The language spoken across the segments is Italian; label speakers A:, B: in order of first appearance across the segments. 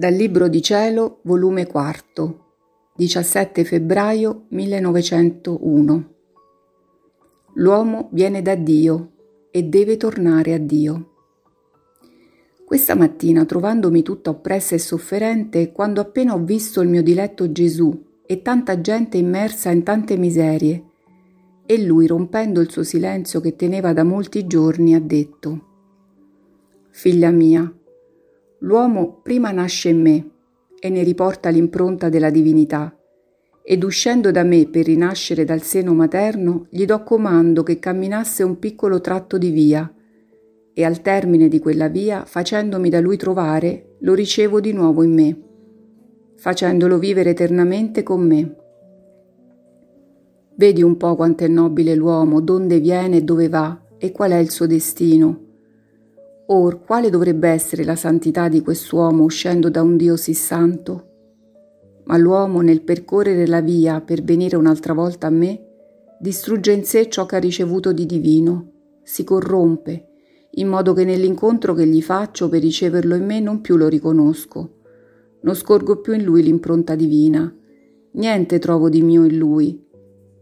A: Dal Libro di Cielo, volume 4, 17 febbraio 1901. L'uomo viene da Dio e deve tornare a Dio. Questa mattina, trovandomi tutta oppressa e sofferente, quando appena ho visto il mio diletto Gesù e tanta gente immersa in tante miserie, e lui, rompendo il suo silenzio che teneva da molti giorni, ha detto Figlia mia, L'uomo prima nasce in me e ne riporta l'impronta della divinità, ed uscendo da me per rinascere dal seno materno, gli do comando che camminasse un piccolo tratto di via, e al termine di quella via, facendomi da lui trovare, lo ricevo di nuovo in me, facendolo vivere eternamente con me. Vedi un po' quanto è nobile l'uomo, donde viene e dove va, e qual è il suo destino Or, quale dovrebbe essere la santità di quest'uomo uscendo da un Dio sì santo? Ma l'uomo, nel percorrere la via per venire un'altra volta a me, distrugge in sé ciò che ha ricevuto di divino, si corrompe, in modo che nell'incontro che gli faccio per riceverlo in me non più lo riconosco, non scorgo più in lui l'impronta divina, niente trovo di mio in lui,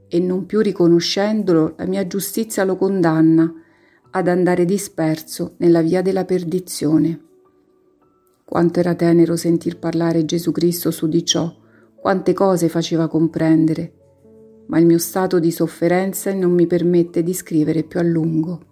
A: e non più riconoscendolo la mia giustizia lo condanna, ad andare disperso nella via della perdizione. Quanto era tenero sentir parlare Gesù Cristo su di ciò, quante cose faceva comprendere, ma il mio stato di sofferenza non mi permette di scrivere più a lungo.